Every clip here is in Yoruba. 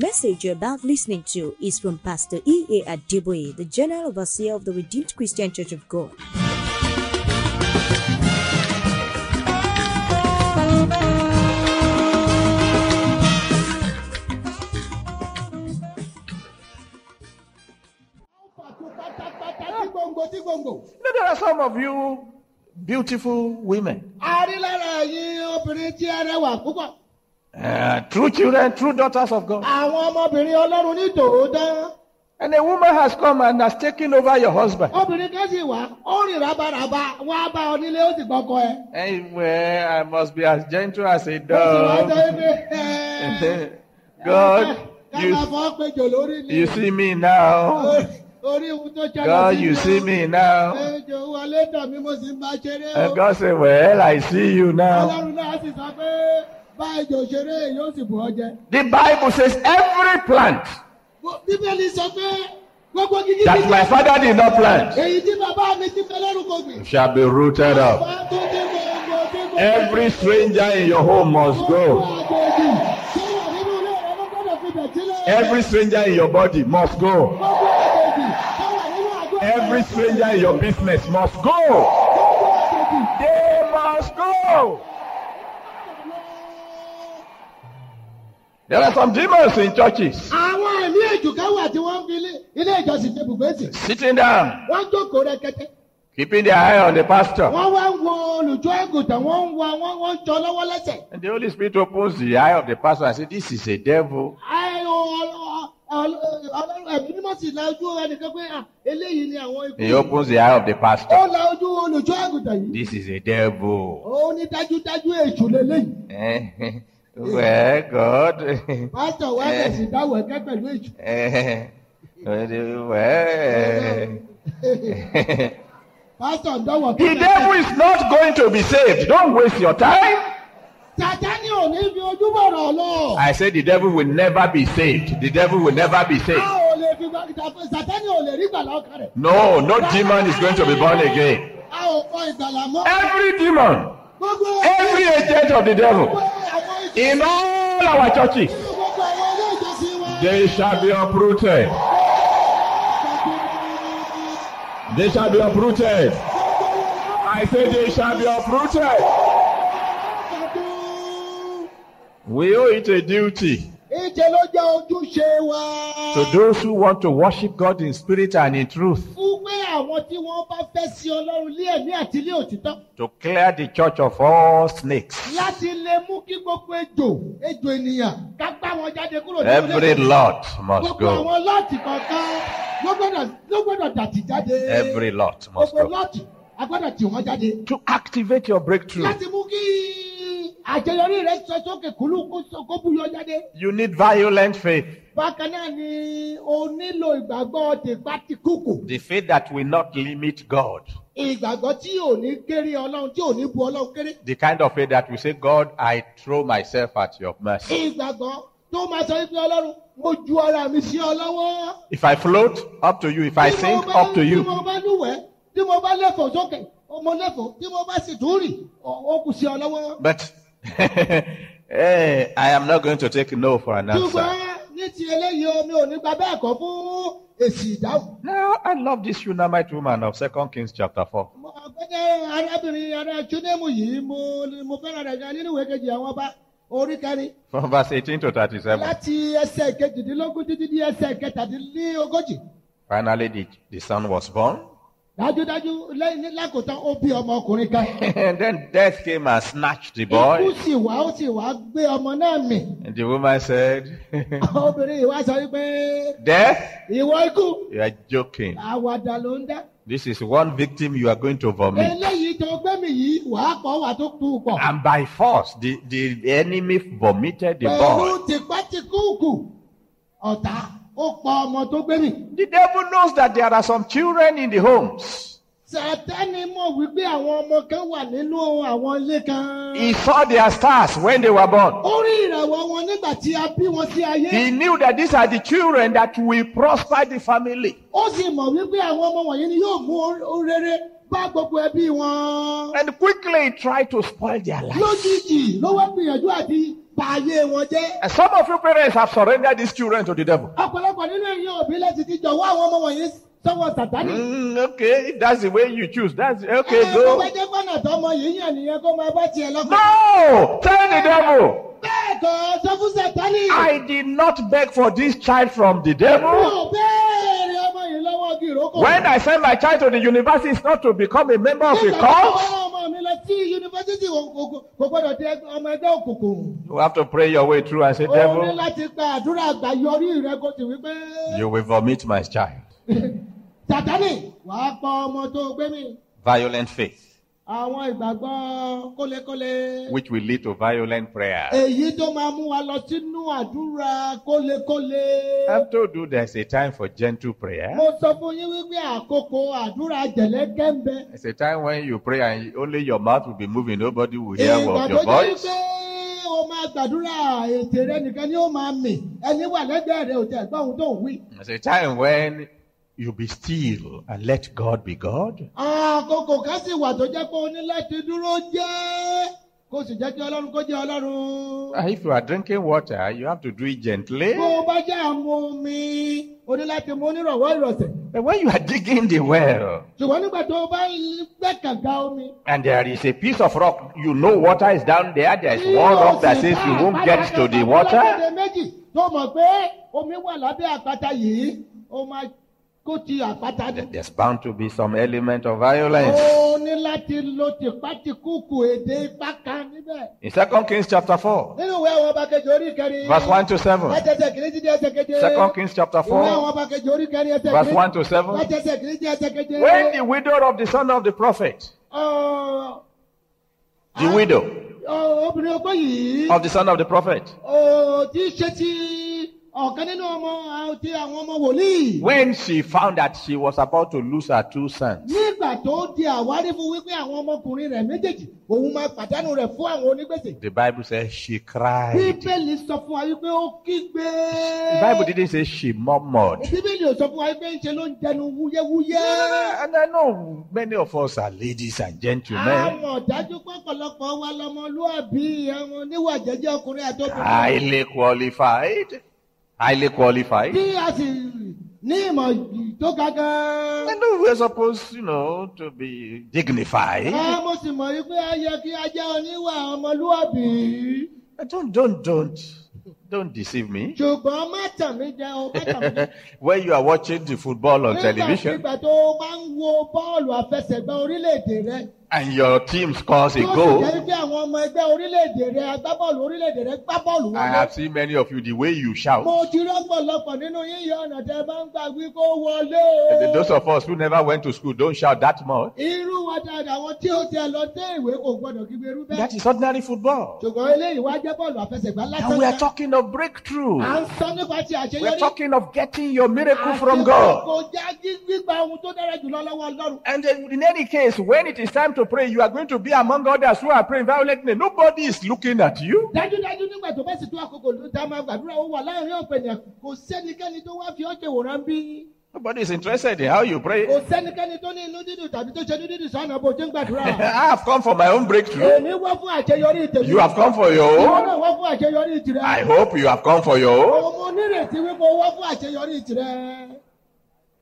message you're about listening to is from Pastor E.A. Adeboye, the General Overseer of the Redeemed Christian Church of God. pátápátá tí gbòǹgbò tí gbòǹgbò. You know, there are some of you beautiful women, uh, true children, true daughters of God. àwọn ọmọbìnrin ọlọ́run ní tòótọ́. And a woman has come and has taken over your husband. obìnrin kan sì wá ó rìn rábàràbà wá bá ọ nílé ó sì gbọ́kọ ẹ. Well, I must be as gentle as a dove. God, you, you see me now. God, you see me now. And. God said, Well, I see you now. Ọlọ́run náà sì sọ pé bá ejò ṣeré yóò sì bù ọ jẹ. The Bible says every plant bíbélì sọ pé gbogbo gidi that my father did not plant èyí tí bàbá mi ti fẹ́ lẹ́rù kò gbìn. shall be rooted up. Every stranger in your home must go. Every stranger in your body must go. Every stranger in your business must go. They must go. There are some demons in churches àwọn ẹ̀mí èjùká wà tí wọ́n ń fi ilé- ìjọsìn ṣe bùgbé sí. sitting down, wọ́n jókòó rẹ̀kẹ̀tẹ̀. keeping their eye on the pastor. wọ́n wá ń wo olùjọ́ ẹ̀gùntàn wọ́n ń wa wọ́n wọ́n jọ lọ́wọ́ lẹ́sẹ̀. And the Holy Spirit opens the eye of the pastor and says, This is a devil. Ẹ, ọ- ọ- ọ- Ọlọ́run ẹ̀mí mímọ́ sì la ojú ẹnìkan pé "Ah, eléyìí ni àwọn ikú. He opens the eye of the Ó pastor. la ojú olùjọ́ ẹ̀gùntàn yìí. This is a devil. Ó ní dájúdájú èṣù lélẹ́yìí. Well, God. Pásítọ̀ wá bẹ̀ sí dáwọ̀ ẹ̀kẹ́ pẹ̀lú. Eh. Pásítọ̀ ń dọ́wọ̀ The devil is not going to be saved. Don't waste your time. Sàtánì ò ní fi ojú bọ̀rọ̀ lọ. I said the devil will never be saved. The devil will never be A saved. ò lè fi gbà Sàtánì ò lè rí gbàlá ọkàn rẹ̀. No, no demon is going to be born again. A ò kọ ìgbàlà mọ́. Every demon, every agent of the devil in all our churches, they shall be uprooted. They shall be uprooted. I say they shall be uprooted. We owe it a duty Ìjẹ ló jẹ́ ojúṣe wa. to those who want to worship God in spirit and in truth Fún pé àwọn tí wọ́n bá fẹ́ sí Ọlọ́run lé ẹ̀mí àti ilé òtítọ́. to clear the church of all snakes. Láti lè mú kí gbogbo ejò ejò ènìyàn ká gbá wọn jáde kúrò nínú Every lot must Gbogbo go. àwọn lọ́ọ̀tì kọ̀ọ̀kan ló gbọ́dọ̀ dàtì jáde. Every lot must Gbogbo go. lọ́ọ̀tì a gbọ́dọ̀ tì wọ́n jáde. To activate your breakthrough, Láti mú kí àṣeyọrí rẹ̀ sọ sókè kúlú kó búyọ jáde. you need violent faith. Bákan náà ni o nílò ìgbàgbọ́ tìpátìkùkù. The faith that will not limit God. Ìgbàgbọ́ tí ò ní kéré Ọlọ́run tí ò ní bu Ọlọ́run kéré. The kind of faith that will say, God, I throw myself at your mercy. Ìgbàgbọ́ tó máa sọ wípé Ọlọ́run mo ju ara mi sí ọ lọ́wọ́. If I float, up to you. If I sink, up to you. mo bá lúwẹ̀ẹ́, mo bá lẹ́fọ̀ọ́ sókè, mo lẹ́fọ̀ọ́, mo bá sì ó kù sí ọ lọ́wọ́. But eh, I am not going to take no for an answer. Now, I love this Shunammite woman of Second Kings chapter 4. Mo- Ọ̀gbẹ́ni arábìnrin ará Chúnẹ́mù yìí, mo mo fẹ́ràn rẹ̀ gan nínú ìwé kejì àwọn ọba orí kẹrin. From verse 18 to 37. Láti ẹsẹ̀ kejìdínlógún títí dí ẹsẹ̀ kẹtàdínlógójì. Finally, the, the son was born. Dájúdájú lákòótán ó bí ọmọkùnrin kan. and then death came and snatched the Ikú boy. sì wá ó sì wá gbé ọmọ náà mì. And the woman said, Obìnrin wá sọ wípé Death? ìwọ ikú You are joking. àwàdà ló ń dá. This is one victim you are going to vomit. Eléyìí tó gbé mi yìí wàá pọ̀ wà tó kú pọ̀. And by force, the, the enemy vomited the Pẹ̀lú boy. tìpátìkúùkù ọ̀tá ó pa ọmọ tó gbé mi. The devil knows that there are some children in the homes. Sàtánì mọ̀ wípé àwọn ọmọ kan wà nínú àwọn ilé kan. He saw their stars when they were born. Ó rí ìràwọ̀ wọn nígbà tí a bí wọn sí ayé. He knew that these are the children that will prosper the family. Ó sì mọ̀ wípé àwọn ọmọ wọ̀nyí ni yóò mú rere bá gbogbo ẹbí wọn. And quickly tried to spoil their life. Lójijì ló wá gbìyànjú àti pa ayé wọn jẹ́. And some of you parents have surrendered these children to the devil. ọ̀pọ̀lọpọ̀ nínú ẹ̀yin òbí láti ti jọ̀wọ́ àwọn ọmọ wọ̀nyí sọ́wọ́ sàtánì. Mm, okay, that's the way you choose, that's okay, ẹ kó wá go. jẹ́ pọ́nà tọmọ yìí yàn nìyẹn kó máa bá tiẹ̀ lọ́kọ̀. No! Tell the devil, bẹ́ẹ̀ kọ́ sọ fún sàtánì. I did not beg for this child from the devil. ọmọ yìí lọ́wọ́. When I send my child to the university, it's not to become a member of a wọ́n cult. Sí yunifásitì kò- gbọ́dọ̀ di ọmọ ẹgbẹ́ òkùnkùn. You have to pray your way through and say, o ní devil, láti gba àdúrà àgbà yọrí rẹ kó sì wípé. you will vomit my child. sàtánì wàá pọ ọmọ tó gbé mi. Violent faith, àwọn ìgbàgbọ́ kólékólé. which will lead to violent prayer. èyí tó máa mú wa lọ sínú àdúrà kólékólé. I've told you there's a time for gentle prayer. mo sọ fún yín wípé àkókò àdúrà jẹ̀lẹ́kẹ́ ń bẹ. It's a time when you pray and only your mouth will be moving, nobody will hear ìgbà of tó your jẹ́ voice. wípé o máa gbàdúrà ètè rẹ nìkan ni ó máa mì ẹni wà lẹ́gbẹ̀ẹ́ rẹ ò tẹ̀ gbọ́ ohun tó ń wí. It's a time when you be still and let God be God. àkókò kan sì wà tó jẹ́ pé o ní láti dúró jẹ́ kó sì jẹ́ kí ọlọ́run kó jẹ́ ọlọ́run. Ah, if you are drinking water, you have to do it gently. bó o bá jẹ́ àmú omi o ní láti mú onírọ̀wọ́ ìrọ̀sẹ̀. But when you are digging the well ṣùgbọ́n nígbà tó o bá ń gbẹ́ kànga omi. and there is a piece of rock, you know water is down there, there is one rock that says you won't get to the water. Alágbède méjì tó mọ̀ pé omi wà lábẹ́ àpáta yìí, ó máa kó ti àpáta ní. There's bound to be some element of violence. Ó ní láti lo tìpátìkúùkù èdè ipá kan níbẹ̀. In 2 Kings chapter 4, Nínú ìwé àwọn ọba kejì orí kẹrin. verse 1 to 7. Látẹsẹ̀ kìíní ẹsẹ̀ keje. 2 Kings chapter Ìwé àwọn 4, ọba kejì orí kẹrin ẹsẹ̀ verse kìíní. 1 to 7. Látẹsẹ̀ kìíní títí ẹsẹ̀ keje. When the widow of the son of the prophet, the widow obìnrin ọgbọ́n yìí. of the son of the prophet, tí ṣe ti ọ̀kan nínú ọmọ àwọn- ti àwọn ọmọ wòlíì. when she found that she was about to lose her two sons, Nígbà tó di àwárí fún wípé àwọn ọmọkùnrin rẹ̀ méjèèjì òun máa pàdánù rẹ̀ fún àwọn onígbèsè. the Bible says she cried. Bíbélì sọ fún wa wípé ó kígbe. The Bible didn't say she murmured. Bíbélì ò sọ fún wa wípé ńṣe ló ń jẹnu wúyẹ́wúyẹ́. And I know many of us are ladies and gentlemen, mọ̀ dájú pé ọ̀pọ̀lọpọ̀ wa lọmọlúàbí àwọn oníwà jẹ́jẹ́ ọkùnrin àti obìnrin. highly qualified, highly qualified. Tí a sì ní ìmọ̀ tó ga gan. I know we're supposed, you know, to be dignified. Ẹ mo sì mọ̀ wípé a yẹ kí a jẹ́ oníwà ọmọlúàbí. But Don't, don't, don't, don't deceive me. Ṣùgbọ́n má tàn mí jẹ o, má tàn mí jẹ. when you are watching the football on television Nígbàkigbà tó o bá ń wo bọ́ọ̀lù àfẹsẹ̀gbá orílẹ̀-èdè rẹ. and your team scores a goal. I have seen many of you the way you shout. And those of us who never went to school don't shout that much. That is ordinary football. And we are talking of breakthrough. We are talking of getting your miracle from God. And in any case, when it is time to to pray, you are going to be among others who are praying violently. Nobody is looking at you. Nobody is interested in how you pray. I have come for my own breakthrough. You have come for your own. I hope you have come for your own.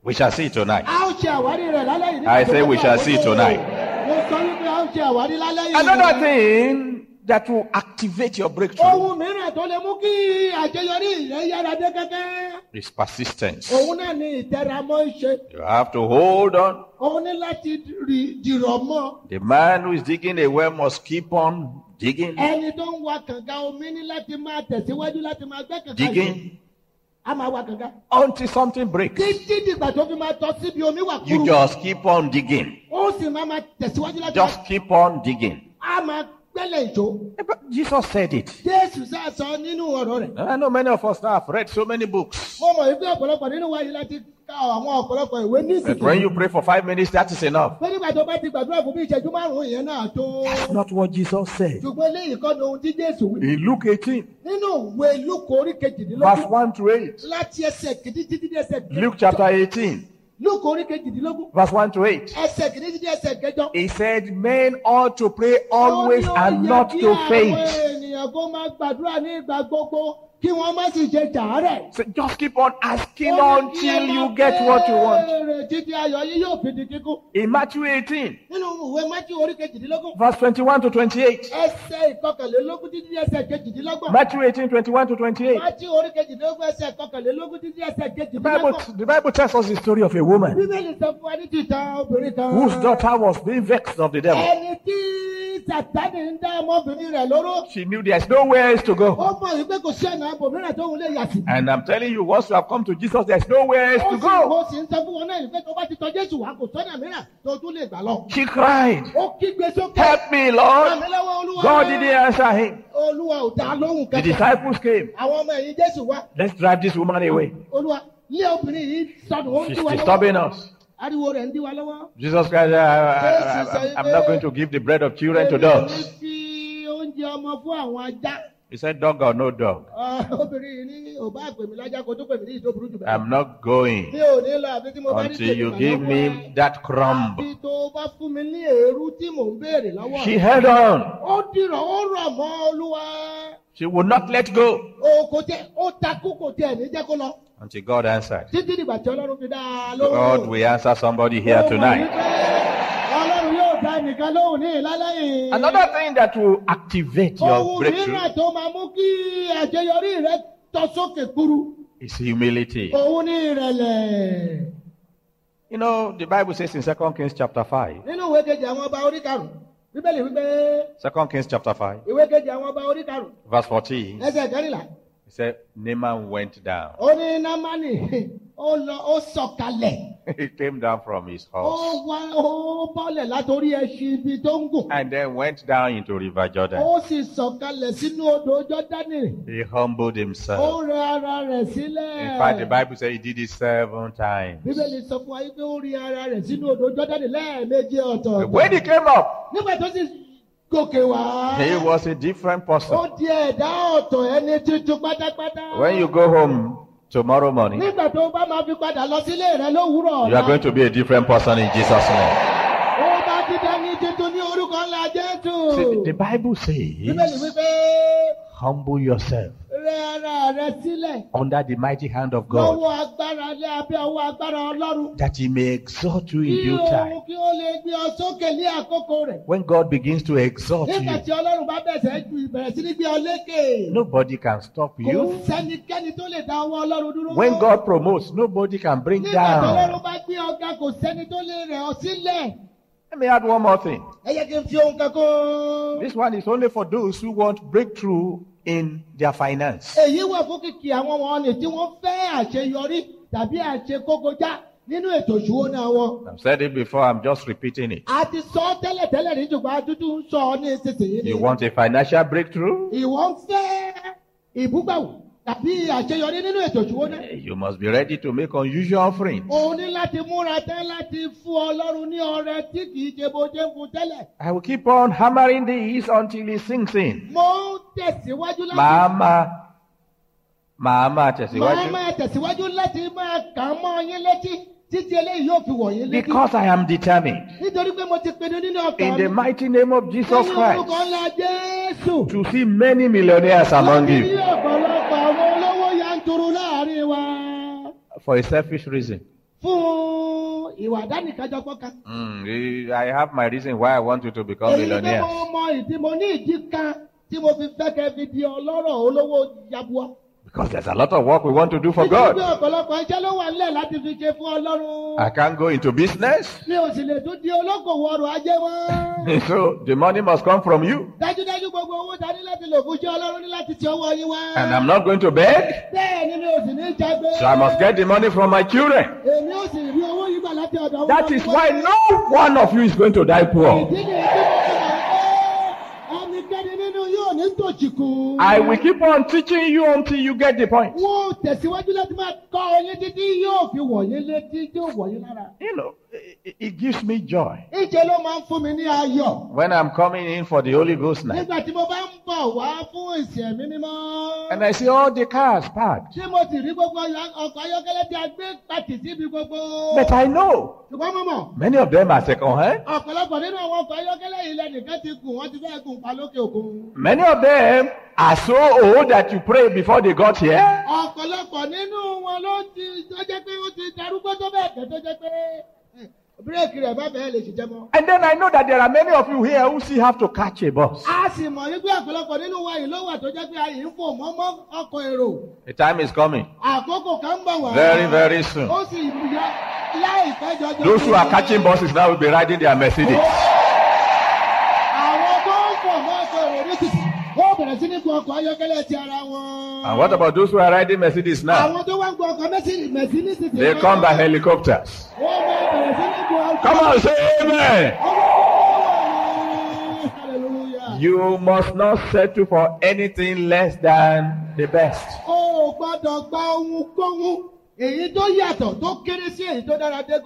We shall see tonight. I say we shall see tonight. Another thing that will activate your breakthrough ohun mìíràn tó lè mú kí àṣeyọrí rẹ̀ yára dé kẹ́kẹ́. is persistence. òun náà ni ìtẹramọ́ ṣe. You have to hold on. òun ní láti rí dìrọ̀ mọ́. The man who is digging a well must keep on digging, ẹni tó ń wa kànga omi ní láti máa tẹ̀síwájú láti máa gbẹ́ kànga yìí. digging a máa wa kànga. until something breaks. títí dìgbà tó fi máa tọ́ síbi omi wà You kúrú. just keep on digging. ó sì máa máa tẹ̀síwájú láti Just keep on digging. a máa gbẹ́lẹ̀ ìjó. But Jesus said it. jésù sáà sọ nínú ọ̀rọ̀ rẹ̀. I know many of us have read so many books. mo mọ̀ wípé ọ̀pọ̀lọpọ̀ nínú wa yìí láti But when you pray for five minutes, that is enough. That's not what Jesus said. In Luke 18, verse 1 to 8, Luke chapter 18. Verse 1 to 8. He said, Men ought to pray always and not to faint ènìyàn kó máa gbàdúrà ní ìgbà gbogbo kí wọ́n má sì ṣe jàárẹ̀. So just keep on asking Ó ní kí until you get what you want. títí ayọ̀ yìí yóò fi di kíkún. In Matthew 18, nínú ìwé májú orí kejìdínlógún verse 21 to 28. ẹsẹ̀ ìkọkànlélógún títí ẹsẹ̀ kejìdínlógún. Matthew 18, 21 to 28. májú orí kejìdínlógún ẹsẹ̀ ìkọkànlélógún títí ẹsẹ̀ The Bible, kejìdínlógún. the Bible tells us the story of a woman bíbélì sọ fún wa ní tìta obìnrin kan. whose daughter was being vexed of the devil. ẹni sàtánì ń dá ọmọbìnrin rẹ̀ lóró. She knew there's nowhere else to ó go. mọ̀ wípé kò sí ọ̀nà àbòmíràn tó ń lè yà sí. And I'm telling you, once you have come to Jesus, there's nowhere else ó to go. mo sì ń sọ fún wọn náà wípé tó bá ti tọ jésù wá kò sọ́nà mìíràn tó tún lè gbà lọ. She cried, ó kígbe sókè. Help me, Lord. Àmì lọ́wọ́ olúwa. God didn't answer him. olúwa ò dá lóhùn The kẹta. disciples came. àwọn ọmọ ẹ̀yìn jésù wá. Let's drive this woman away. olúwa lé obìnrin yìí sọdún ó ń She's dí wa lọ́wọ́. disturbing us. Ariwo rẹ̀ ń dí wa lọ́wọ́. Jesus Christ, I, I, I, I'm not going to give the bread of children to dogs. fi oúnjẹ ọmọ fún àwọn ajá. He said, Dog or no dog, obìnrin ní ò bá pè mí lájá kó tó pè mí ní ìtò burú jù bẹ́ẹ̀. I'm not going mi ò ní lọ àfi tí mo bá ní until you give me that crumb. àfi tó bá fún mi ní èrú tí mò ń béèrè lọ́wọ́. She held on. ó dìrọ̀ ó rọ̀ mọ́ olúwa. She would not let go. Until God answered. God will answer somebody here tonight. Another thing that will activate your breakthrough is humility. You know, the Bible says in 2 Kings chapter 5, bíbélì wípé 2 Kings chapter 5, ìwé kejì àwọn ọba orí karùn-ún verse 14, ẹsẹ̀ kẹrìnlá. he said, Naaman went down. ó ní námánì ó lọ ó sọ̀kalẹ̀ he came down from his ó horse wá ó bọ́lẹ̀ látòrí ẹṣin ibi tó ń gùn and then went down into River Jordan. ó sì sọ̀kalẹ̀ sínú odò jọ́dánì He humbled ó himself. rẹ ara rẹ̀ sílẹ̀. In fact, the Bible says he did it seven times. bíbélì sọ fún wa pé ó rí ara rẹ̀ sínú odò jọ́dánì lẹ́ẹ̀mejì ọ̀tọ̀ọ̀tọ̀. When he came up, nígbà tó sì gòkè wá. he was a different ó person. di ẹ̀dá ọ̀tọ̀ ẹni tuntun pátápátá. When you go home tomorrow morning, nígbà tó bá máa fi padà lọ sílé rẹ lówùúrọ̀ you are going to be a different person in Jesus' name. ó bá ti dání tuntun ní orúkọ ńlá jésù. See, the Bible bíbélì says, wípé humble yourself rẹ ara rẹ sílẹ̀ under the mighty hand of God, lọ́wọ́ agbára lé abẹ́ ọwọ́ agbára ọlọ́run. that he may exalt you in kí due òun time. kí ó lè gbé ọ sókè ní àkókò rẹ̀. When God begins to exalt nígbà you, tí ọlọ́run bá bẹ̀sẹ̀ ju ìbẹ̀rẹ̀ sí ní gbé ọ lékè. nobody can stop kò you. sẹ́nikẹ́ni tó lè dá ọwọ́ ọlọ́run dúró. When God promotes, nobody can bring nígbà tí ọlọ́run down. bá gbé ọ̀gá kò sẹ́ni tó lè rẹ̀ ọ sílẹ̀. Let me add one more thing. ẹ yẹ kí n fi ohun kan kún. This one is only for those who want breakthrough in their finance. èyí wà fún kìkì àwọn wọn ni tí wọ́n fẹ́ àṣeyọrí tàbí àṣekókojá nínú ètò ìṣúná wọn. I've said it before, I'm just repeating it. a ti sọ ọ́ tẹ́lẹ̀tẹ́lẹ̀ ní ṣùgbọ́n adúdú ń sọ ní ìsinsìnyí. You want a financial breakthrough? ìwọ ń fẹ́ ìbúgbàwò tàbí àṣeyọrí nínú ètò ìṣúná. You must be ready to make unusual offerings. o ní láti múra tán láti fún ọlọ́run ní ọrẹ tí kì í ṣe bó ṣe ń fún tẹ́lẹ̀. I will keep on hammering this until it sinks in. mo ń tẹ̀síwájú láti. Màámà, màámà máa tẹ̀síwájú. máa tẹ̀síwájú láti máa kà á mọ́ yín létí títí eléyìí yóò fi wọ̀ yín létí. Because I am determined, nítorí pé mo ti pinnu nínú ọkàn in the mi. mighty name of Jesus nínú orúkọ Christ, ńlá jésù. to see many millionaires among láti rí you ọ̀pọ̀lọpọ̀ for a selfish reason. fún ìwà dánìkájọpọ̀ kan. Mm, I have my reason why I want you to become èyí pé millionaires. mo mọ ìdí mo ní ìdí kan tí mo fi fẹ́ kẹ́ fi di ọlọ́rọ̀ olówó yabua. Because there's a lot of work we want to do for God. I can't go into business. So the money must come from you. And I'm not going to beg. So I must get the money from my children. That is why no one of you is going to die poor. ìdí ni èyí tí mo fi mọ̀ pé ẹnikẹ́ni nínú yóò ní tòṣìkù. I will keep on teaching you until you get the point. wọ́n tẹ̀síwájú láti máa kọ́ ọ yín títí yóò yóò fi wọ̀nyí létí tí ó wọ̀nyí lára. You know, it, it gives me joy. ìṣe ló máa ń fún mi ní ayọ̀. When I'm coming in for the Holy Ghost night nígbà tí mo bá ń bọ̀ wá fún ìsìn ẹ̀mí mímọ́. and I see all the cars parked. tí mo sì rí gbogbo ọyọ- ọkọ̀ ayọ́kẹ́lẹ́ tí a gbé pàtì síbi gbogbo. But I know ṣùgbọ́n mo mọ̀ many of them are second hand. ọ̀pọ̀lọpọ̀ nínú àwọn ọkọ̀ ayọ́kẹ́lẹ́ yìí lẹ́nìkan ti gùn wọ́n ti fẹ́ gùn pa lókè òkun. Many of them are so old that you pray before they got here. ọ̀pọ̀lọpọ̀ nínú wọn ló ti tó jẹ́ pé ó ti darúgbó tó bẹ́ẹ̀ kẹ́ tó jẹ́ pé bírèkì rẹ̀ bá bẹ́ẹ̀ lè ṣiṣẹ́ mọ́. And then I know that there are many of you here who still have to catch a bus. a sì mọ̀ wípé ọ̀pọ̀lọpọ̀ nínú wa yìí ló wà tó jẹ́ pé ayé ń fò mọ́mọ́ ọkọ̀ èrò. The time is coming àkókò kan ń bọ̀ wá. very, very soon. ó sì yá láìpẹ́ jọjọ. Those who are catching buses now will be riding their Mercedes tó ń fò mọ́ ọkọ̀ èrò ní títì ó bẹ̀rẹ̀ sí ní gun ọkọ̀ ayọ́kẹ́lẹ́ ti ara wọn. And what about those who are riding Mercedes now? àwọn tó wá ń gun ọkọ̀ mẹ́sì ní títì. They come by helicopters. wọ́n bẹ̀rẹ̀ sí ní gun ọkọ̀. Come on, say amen. Hallelujah. You must not settle for anything less than the best. o gbọ́dọ̀ gba ohunkóhun èyí tó yàtọ̀ tó kéré sí èyí tó dára dé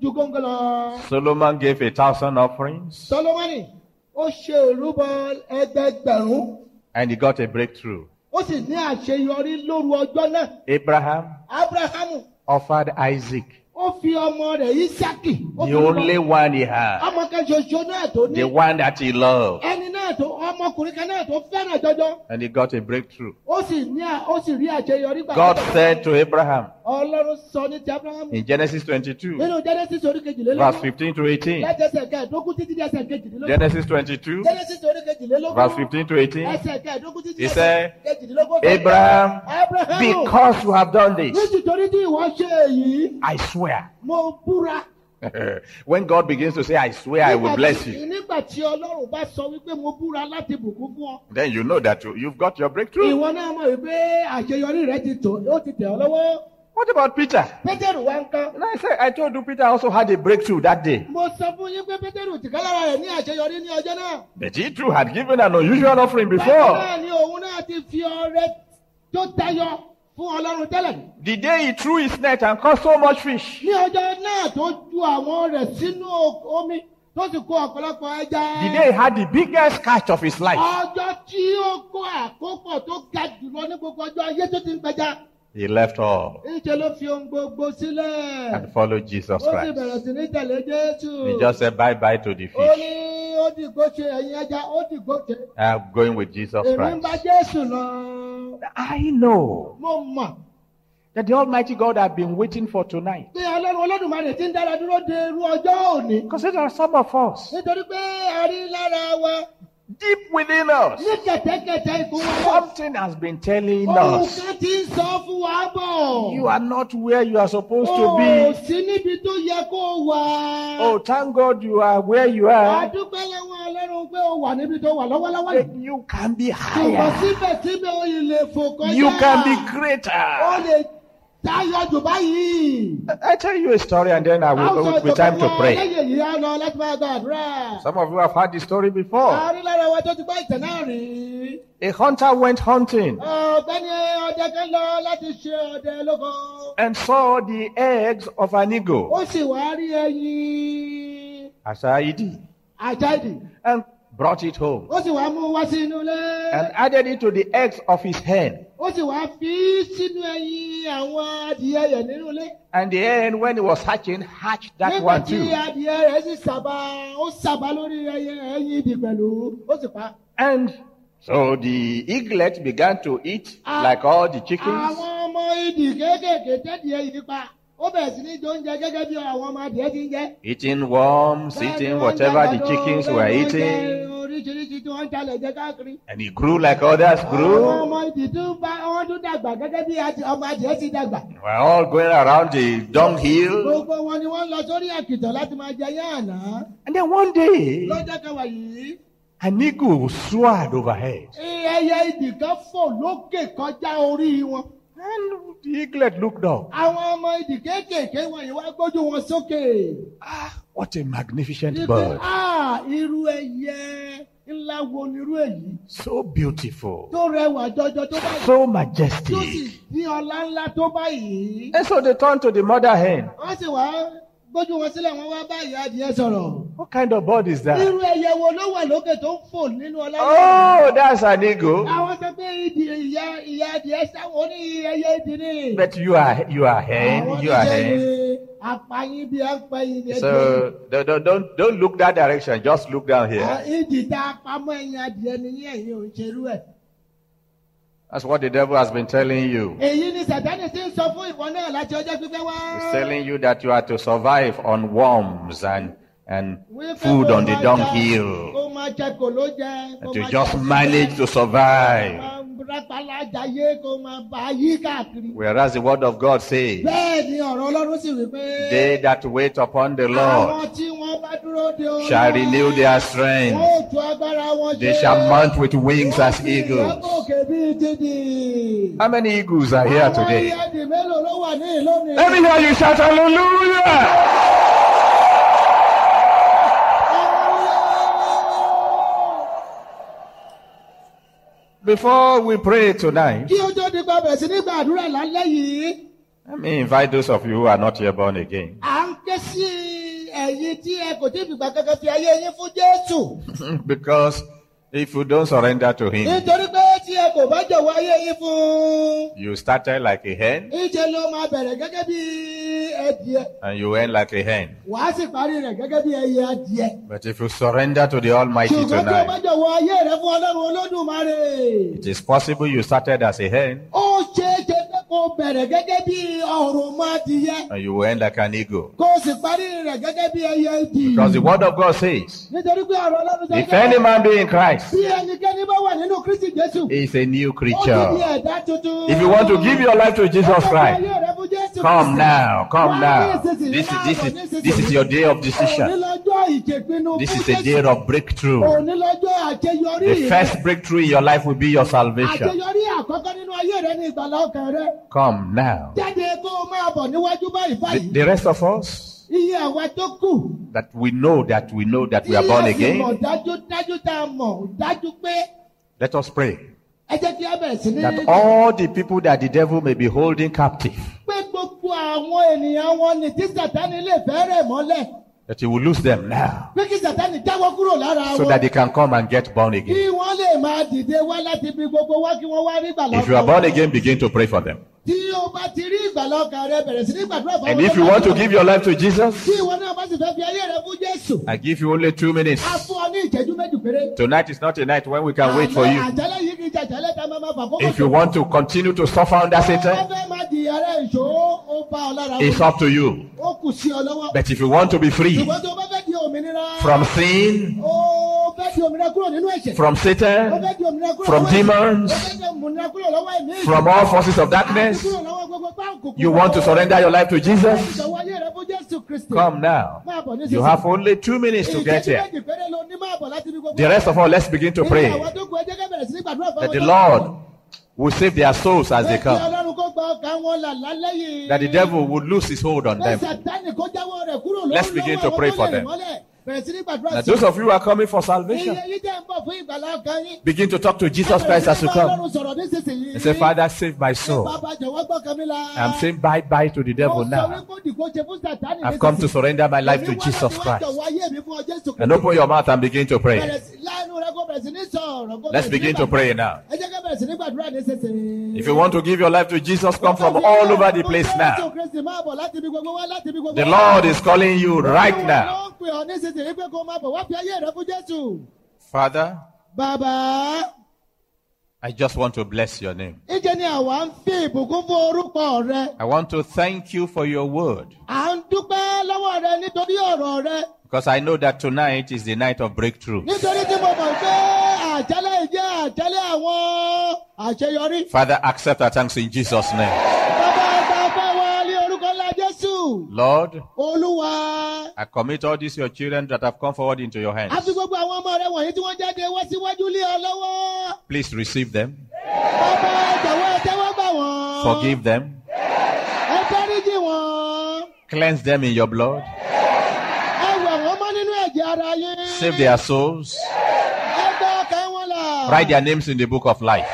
ju góńgó lọ. Solomon gave a thousand offerings Solomoni ó ṣe òrúbọ ẹgbẹgbẹ̀rún and he got a breakthrough. ó sì ní àṣeyọrí lóru ọjọ́ náà. Abraham Abrahamu offered Isaac, ó fi ọmọ rẹ̀ Ísákì. the only one he had, ọmọ kan ṣoṣo náà tó ní. the one that he loved, ẹni náà tó ọmọkùnrin kan náà tó fẹ́ràn jọjọ. and he got a breakthrough. ó sì ní ó sì rí àṣeyọrí gbà. God said to Abraham Ọlọ́run sọ ní ti Abrahamu. in Genesis 22, nínú Genesis orí verse. 15 to 18. láti ẹsẹ̀ kẹẹ̀ẹ́dógún títí di ẹsẹ̀ kejìlélógún. Genesis 22, Genesis orí kejìlélógún. verse 15 to 18. ẹsẹ̀ kẹẹ̀ẹ́dógún títí di He ẹsẹ̀ said, kejìlélógún. Abraham, Abrahamu. because you have done this, nítorí tí ìwọ ṣe èyí I swear. mo búra. when God begins to say, I swear I will bless you, nígbà tí Ọlọ́run bá sọ wípé mo búra láti bùkún fún ọ. then you know that you- you've got your breakthrough. ìwọ náà mọ̀ wípé àṣeyọrí rẹ ti tò ó ti tẹ̀ ọ́ lọ́wọ́. What about Peter? pétérù wá ń kán. And I said, I told you Peter also had a breakthrough that day. mo sọ fún yín pé pétérù tìkálára rẹ̀ ní àṣeyọrí ní ọjọ́ náà. But he too had given an unusual offering before. náà ni òun náà ti fi ọrẹ tó tayọ fún Ọlọ́run tẹ́lẹ̀. The day he threw his net and caught so much fish. ní ọjọ́ náà tó ju àwọn rẹ̀ sínú omi tó sì kó ọ̀pọ̀lọpọ̀ ẹja. The day he had the biggest catch of his life. ọjọ́ tí ó kó àkópọ̀ tó ga jùlọ ní gbogbo ọjọ́ ayé tó ti ń pẹja. He left all and followed Jesus Christ. He just said bye bye to the fish. I'm going with Jesus Christ. I know that the Almighty God have been waiting for tonight. Because there are some of us deep within us. Something has been telling us you are not where you are supposed to be. Oh, oh thank God you are where you are. You can be higher. You can be greater. I tell you a story and then I will sọ with time to pray. Some of you have heard the story before. a hunter went hunting. Ọdẹ lóko. and saw the eggs of an eagle, Asaidi, and brought it home ó sì wá mú wá sí inú ilé. and added it to the eggs of his hen. ó sì wá fi sínú ẹyin àwọn adìyẹ yẹn nínú ilé. And the hen, when it was hatching, hatched that nígbà one tí too. adìyẹ rẹ̀ sì sàbà ó sàbà lórí ẹyin ìdì pẹ̀lú ó sì pa. And so the eaglet began to eat like all the chickens. àwọn ọmọ ìdì kéékèèké tẹ́dìẹ yìí pa ó bẹ̀rẹ̀ sí ní jẹ oúnjẹ gẹ́gẹ́ bí àwọn ọmọ adìyẹ ti ń jẹ. Eating worms, eating whatever the chickens were eating. Oríṣiríṣi tí wọ́n ń jalè jẹ káàkiri. And he grew like others àwọn grew. ọmọ ìdì tún bá wọn tún dàgbà gẹ́gẹ́ bí ọmọ adìyẹ ti dàgbà. We're all going around the dunghill. gbogbo wọn ni wọ́n lọ sórí àkìtàn láti máa jẹ yán. And then one day, lọ́jọ́ kẹwàá yìí. an eagle soared overhead. ẹyẹ ìdì kan fò lókè kọjá orí wọn. And the eaglet looked up. àwọn ọmọ ìdì kéékèèké wọ̀nyí wá gbójú wọn sókè. Ah, what a magnificent bird. "Ah, irú ẹyẹ ńlá wo nírú èyí So beautiful. tó rẹwà jọjọ tó báyìí So tó sì majestic. ní ọlá ńlá tó báyìí. And so they turned to the mother hen. wọ́n sì wá gbójú wọn sílẹ̀ wọ́n wá bá ìyá adìẹ sọ̀rọ̀. What kind of bird is that? irú ẹyẹ wo ló wà lókè tó ń fò nínú ọlá náà? Oh, that's an eagle. àwọn sọ pé ìdí ìyá ìyá adìẹ sáwọn ní ẹyẹ ìdí ni. But you are you are hen. You are hen. ni apáyín bí apáyín ni. So don't, don't don't look that direction. Just look down here. ìdí tá a pamọ́ ẹ̀yìn adìẹ ni ní ẹ̀yìn ò ń ṣerú ẹ̀. That's what the devil has been telling you. èyí ni sàtánì ti ń sọ fún ìwọ náà láti ọjọ́ pípẹ́ wá. He's telling you that you are to survive on worms and and food on the dunghill. And to just manage to survive. Whereas the word of God says. They that wait upon the Lord shall renew their strength. They shall mount with wings as eagles. How many eagles are here today? Let me hear you shout hallelujah. Before we pray tonight, Kí tó di pa bẹ̀rẹ̀ sí ní gbàdúrà lálẹ́ yìí, let me invite those of you who are not yet born again. à ń ké sí ẹ̀yin tí ẹ kò tí ì fìgbà kankan fi ayé yín fún Jésù. because if you don't surrender to Him, Nítorí pé tí ẹ kò bá jọ̀wọ́ ayé yín fún, you started like a hen ìṣe ló máa bẹ̀rẹ̀ gẹ́gẹ́ bí ẹdìẹ. and you end like a hen. Wàá sì parí rẹ̀ gẹ́gẹ́ bí ẹyẹ adìẹ. But if you surrender to the Almighty Ṣùgbọ́n tí o bá tonight, jọ̀wọ́ ayé rẹ fún Ọlọ́run Olódùmarè. it is possible you started as a hen Ó kó bẹ̀rẹ̀ gẹ́gẹ́ bí ọ̀rùn máa dìyẹ. and you will end like an eagle. Kó o sì parí rẹ̀ gẹ́gẹ́ bí ẹyẹ ìdì. Because the Word of God says, Nítorí pé ọ̀rọ̀ Ọlọ́run sọ if pé any man be in Christ, bí ẹnikẹ́ni bá wà nínú Kristi Jésù. he is a new Ó ti di creature. ẹ̀dá tuntun. If you want to give your life to Jesus Christ, come now, come now. This is this is this is your day of decision. This is a day of breakthrough. The first breakthrough in your life will be your salvation. Come now. The, the rest of us that we know that we know that we are born again. Let us pray that all the people that the devil may be holding captive, that he will lose them now, so that they can come and get born again. If you are born again, begin to pray for them. Tí o bá ti rí ìgbàlá ọkàn rẹ bẹ̀rẹ̀ sí ní gbàdúrà fún And àwọn if you want to give your life to Jesus, Tí ìwọ náà bá sì fẹ́ fi ayé rẹ fún Jésù. I give you only two minutes. A fún ọ ní ìṣẹ́jú méjì péré. Tonight is not a night when we can wait for you. Àjálẹ̀ yìí kì í ṣe àjálẹ̀ tá a máa máa fà kókò If you want to continue to suffer under Satan, fẹ́ máa di ààrẹ ìṣó, ó bá ọ lára it's up to you. Ó kù sí ọ lọ́wọ́. But if you want to be free Ṣùgbọ́n tó bá fẹ́ di òmìnira. from sin, Ó from Satan, from demons, from all forces of darkness. You want to surrender your life to Jesus? Come now. You have only two minutes to get here. The rest of us, let's begin to pray that the Lord will save their souls as they come. That the devil would lose his hold on them. Let's begin to pray for them. Mọ́lẹ̀. Bẹ̀rẹ̀ sí ní gbàdúrà Now, sí those of you who are coming for Iye salvation, yìí jẹ́ ń bọ̀ fún ìgbàlá ọkàn yín. begin to talk to Jesus Christ as you come. Ọlọ́run sọ̀rọ̀ nísinsìnyí. And say, Father, save my soul. Bàbá jọ̀wọ́ gbọ́kàn mi là. I'm saying bye bye to the devil Mo sọ now. wípé òdì kó ṣe fún Sàtánì I've come to nísinsìnyí. surrender my life to Èmi wá Jesus láti wá Christ. jọ̀wọ́ ayé mi fún ọ, Jésù And Kristi. open your mouth and begin to pray. Bẹ̀rẹ̀ sí- láàánú rẹ kó bẹ̀rẹ̀ sí ní sọ̀rọ̀, kó Let's bẹ̀rẹ̀ sí ní begin to gbàdúrà. pray now. If you want to give your life to Jesus, come from all over the place now. The Lord is calling you right now. Father, Bàbá, I just want to bless your name. I want to thank you for your word because I know that tonight is the night of breakthrough. Àjálẹ̀ yìí jẹ́ àjálẹ̀ àwọn àṣeyọrí. Father, accept our thanks in Jesus' name. Bàbá ẹ̀ka fẹ́ wọ ní orúkọ ńlá Jésù. Lord, Olúwa. I commit all these your children that have come forward into your A hands. fi gbogbo àwọn ọmọ rẹ wọ̀nyí tí wọ́n jáde wá síwájú lé ọ lọ́wọ́. Please receive them, Bàbá wọ́n. forgive them, Ẹ dáríjì wọ́n. cleanse them in your blood, Ẹ wẹ̀ wọ́n mọ́ nínú ẹ̀jẹ̀ ara yín. save their souls, Write their names in the book of life.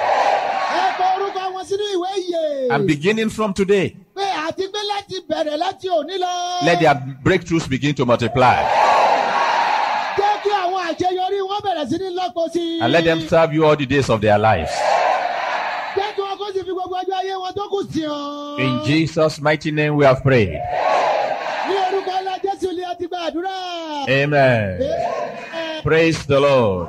And beginning from today, let their breakthroughs begin to multiply. And let them serve you all the days of their lives. In Jesus' mighty name we have prayed. Amen. Praise the Lord.